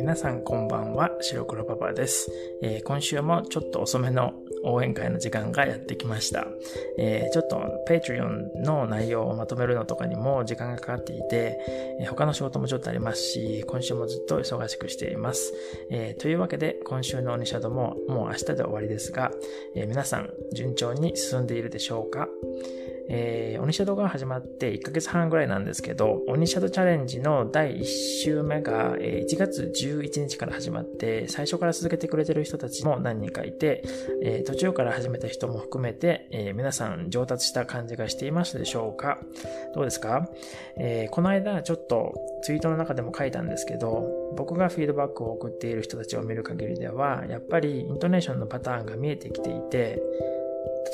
皆さんこんばんは、白黒パパです、えー、今週もちょっと遅めの応援会の時間がやってきました。えー、ちょっと Patreon の内容をまとめるのとかにも時間がかかっていて、えー、他の仕事もちょっとありますし、今週もずっと忙しくしています。えというわけで今週のオニシャドももう明日で終わりですが、え皆さん順調に進んでいるでしょうか？えー、オニシャドが始まって1ヶ月半ぐらいなんですけど、オニシャドチャレンジの第1週目が、え1月11日から始まって、最初から続けてくれてる人たちも何人かいて、え、途中から始めた人も含めて、え、皆さん上達した感じがしていますでしょうか。どうですか、えこの間ちょっとツイートの中でも書いたんですけど、僕がフィードバックを送っている人たちを見る限りでは、やっぱりイントネーションのパターンが見えてきていて、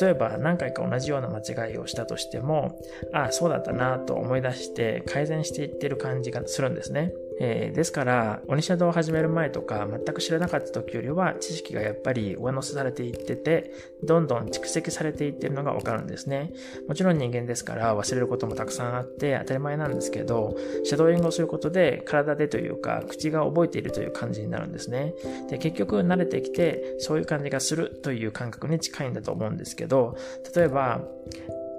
例えば何回か同じような間違いをしたとしても、ああ、そうだったなと思い出して改善していってる感じがするんですね。えー、ですから、オニシャドウを始める前とか、全く知らなかった時よりは、知識がやっぱり上乗せされていってて、どんどん蓄積されていってるのがわかるんですね。もちろん人間ですから忘れることもたくさんあって当たり前なんですけど、シャドーイングをすることで体でというか、口が覚えているという感じになるんですね。で、結局慣れてきて、そういう感じがするという感覚に近いんだと思うんですけど、例えば、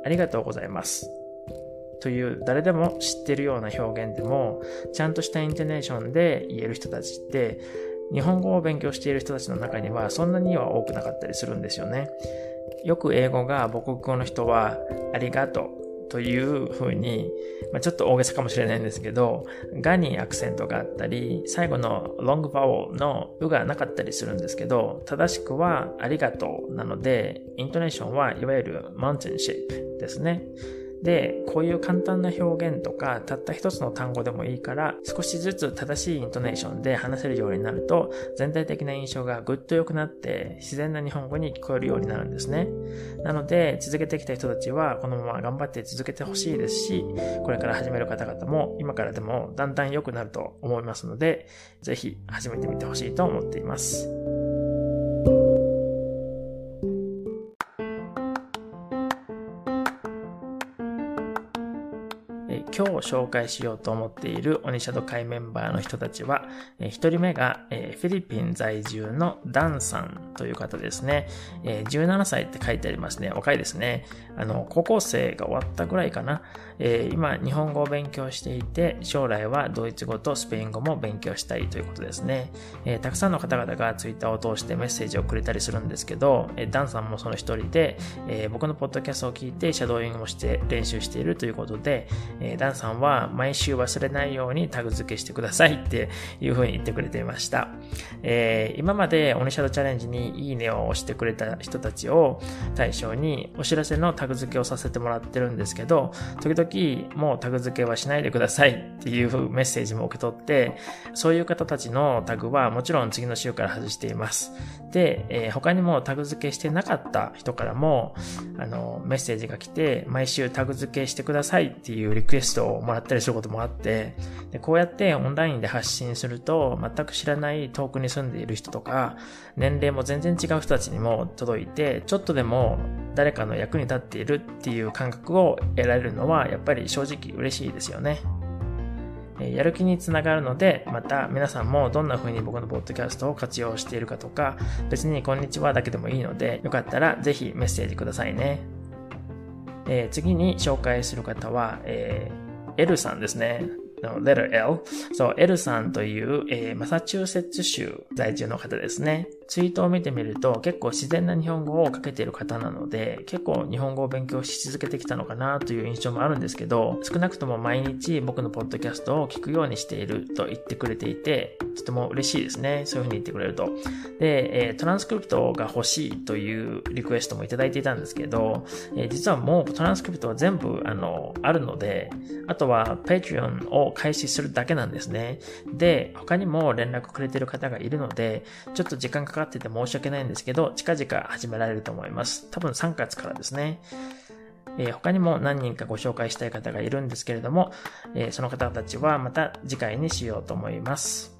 ありがとうございます。という誰でも知ってるような表現でもちゃんとしたイントネーションで言える人たちって日本語を勉強している人たちの中にはそんなには多くなかったりするんですよね。よく英語が母国語の人はありがとうというふうに、まあ、ちょっと大げさかもしれないんですけど、がにアクセントがあったり、最後のロングバオのうがなかったりするんですけど、正しくはありがとうなので、イントネーションはいわゆるマウンテンシェイプですね。で、こういう簡単な表現とか、たった一つの単語でもいいから、少しずつ正しいイントネーションで話せるようになると、全体的な印象がぐっと良くなって、自然な日本語に聞こえるようになるんですね。なので、続けてきた人たちは、このまま頑張って続けてほしいですし、これから始める方々も、今からでもだんだん良くなると思いますので、ぜひ始めてみてほしいと思っています。今日紹介しようと思っているオニシャド会メンバーの人たちは、え1人目が、えフィリピン在住のダンさんという方ですね、え17歳って書いてありますね。若いですね。あの、高校生が終わったぐらいかな。え今、日本語を勉強していて、将来はドイツ語とスペイン語も勉強したいということですね。えたくさんの方々がツイッターを通してメッセージをくれたりするんですけど、えダンさんもその一人で、え僕のポッドキャストを聞いてシャドーイングもして練習しているということで、えダンさんは毎週忘れないようにタグ付けしてくださいっていうふうに言ってくれていました。えー、今までオニシャドチャレンジにいいねを押してくれた人たちを対象にお知らせのタグ付けをさせてもらってるんですけど、時々もうタグ付けはしないでくださいっていうメッセージも受け取って、そういう方たちのタグはもちろん次の週から外しています。で、えー、他にもタグ付けしてなかった人からも、あの、メッセージが来て、毎週タグ付けしてくださいっていうリクエストをもらったりすることもあって、でこうやってオンラインで発信すると、全く知らない遠くに住んでいる人とか、年齢も全然違う人たちにも届いて、ちょっとでも誰かの役に立っているっていう感覚を得られるのは、やっぱり正直嬉しいですよね。やる気につながるので、また皆さんもどんな風に僕のポッドキャストを活用しているかとか、別にこんにちはだけでもいいので、よかったらぜひメッセージくださいね。えー、次に紹介する方は、えー L さんですね。の letter L。そう、L さんという、えー、マサチューセッツ州在住の方ですね。ツイートを見てみると結構自然な日本語をかけている方なので結構日本語を勉強し続けてきたのかなという印象もあるんですけど少なくとも毎日僕のポッドキャストを聞くようにしていると言ってくれていてとても嬉しいですねそういうふうに言ってくれるとで、えトランスクリプトが欲しいというリクエストもいただいていたんですけど、え実はもうトランスクリプトは全部あのあるのであとは Patreon を開始するだけなんですねで他にも連絡くれてる方がいるのでちょっと時間かかってて申し訳ないんですけど、近々始められると思います。多分3月からですね。え、他にも何人かご紹介したい方がいるんですけれども、え、その方たちはまた次回にしようと思います。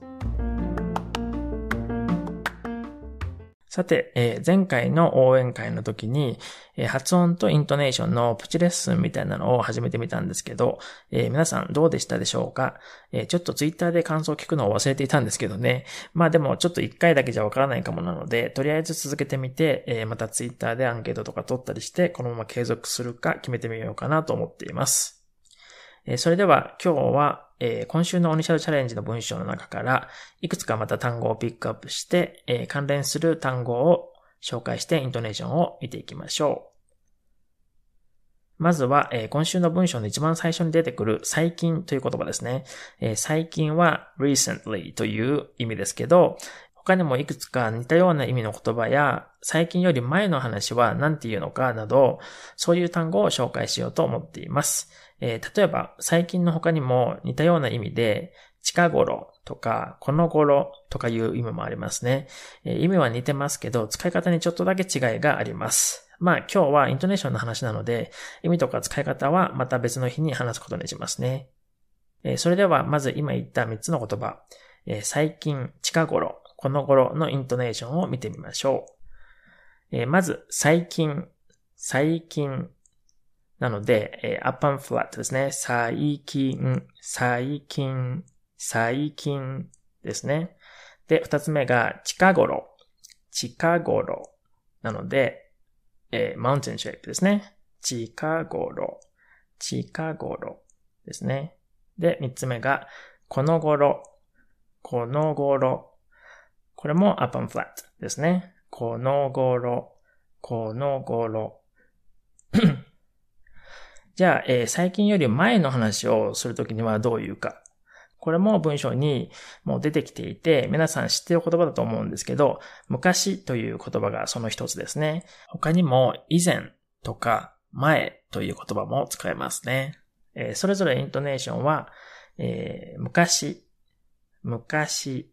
さて、えー、前回の応援会の時に、えー、発音とイントネーションのプチレッスンみたいなのを始めてみたんですけど、えー、皆さんどうでしたでしょうか、えちょっとツイッターで感想を聞くのを忘れていたんですけどね。まあでもちょっと一回だけじゃわからないかもなので、とりあえず続けてみて、えまたツイッターでアンケートとか取ったりして、このまま継続するか決めてみようかなと思っています。えそれでは今日はえ、今週のオニシャルチャレンジの文章の中から、いくつかまた単語をピックアップして、え、関連する単語を紹介してイントネーションを見ていきましょう。まずは、え、今週の文章の一番最初に出てくる最近という言葉ですね。え、最近は recently という意味ですけど、他にもいくつか似たような意味の言葉や、最近より前の話は何て言うのかなど、そういう単語を紹介しようと思っています。えー、例えば、最近の他にも似たような意味で、近頃とか、この頃とかいう意味もありますね。えー、意味は似てますけど、使い方にちょっとだけ違いがあります。まあ今日はイントネーションの話なので、意味とか使い方はまた別の日に話すことにしますね。えー、それではまず今言った3つの言葉、えー、最近、近頃、この頃のイントネーションを見てみましょう。えー、まず、最近、最近なので、えー、アパンフラットですね。最近、最近、最近ですね。で、二つ目が近頃、近頃なので、えー、マウンテンシェイプですね。近頃、近頃ですね。で、三つ目が、この頃、この頃。これもアパンフラットですね。この頃、この頃。じゃあ、えー、最近より前の話をするときにはどう言うか。これも文章にもう出てきていて、皆さん知ってる言葉だと思うんですけど、昔という言葉がその一つですね。他にも以前とか前という言葉も使えますね。えー、それぞれイントネーションは、えー、昔、昔、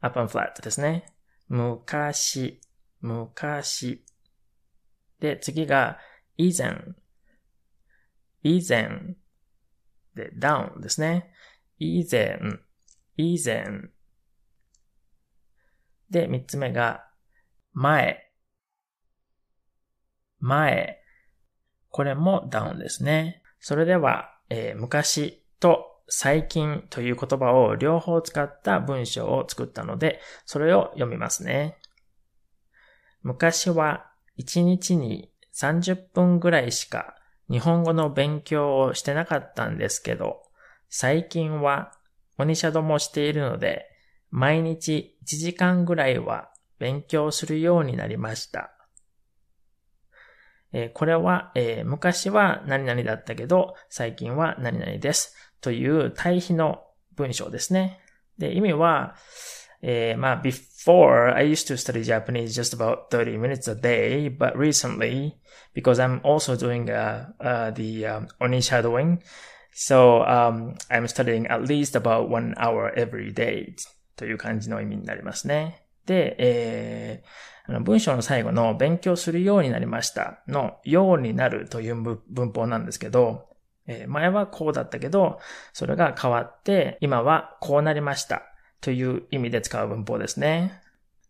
アップンフラットですね。昔、昔。で、次が以前、以前で down ですね。以前、以前。で、三つ目が前、前。これも down ですね。それでは、えー、昔と最近という言葉を両方使った文章を作ったので、それを読みますね。昔は1日に30分ぐらいしか日本語の勉強をしてなかったんですけど、最近はモニシャドもしているので、毎日1時間ぐらいは勉強するようになりました。えー、これは、えー、昔は何々だったけど、最近は何々です。という対比の文章ですね。で、意味は、えー、まあ、for, I used to study Japanese just about 30 minutes a day, but recently, because I'm also doing uh, uh, the um, oni shadowing, so um, I'm studying at least about one hour every day という感じの意味になりますね。で、えー、あの文章の最後の勉強するようになりましたのようになるという文法なんですけど、えー、前はこうだったけど、それが変わって、今はこうなりました。という意味で使う文法ですね。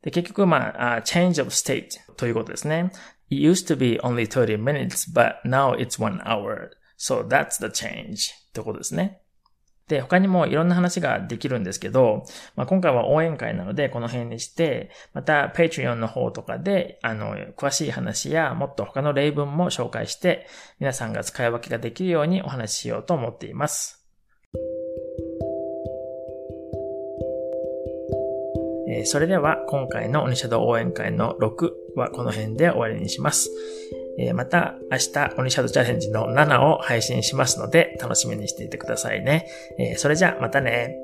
で結局、まあ、change of state ということですね。It used to be only 30 minutes, but now it's one hour. So that's the change ということですね。で、他にもいろんな話ができるんですけど、まあ、今回は応援会なのでこの辺にして、また Patreon の方とかで、あの、詳しい話やもっと他の例文も紹介して、皆さんが使い分けができるようにお話ししようと思っています。えそれでは今回のオニシャド応援会の6はこの辺で終わりにします。えまた明日オニシャドチャレンジの7を配信しますので楽しみにしていてくださいね。えそれじゃあまたね。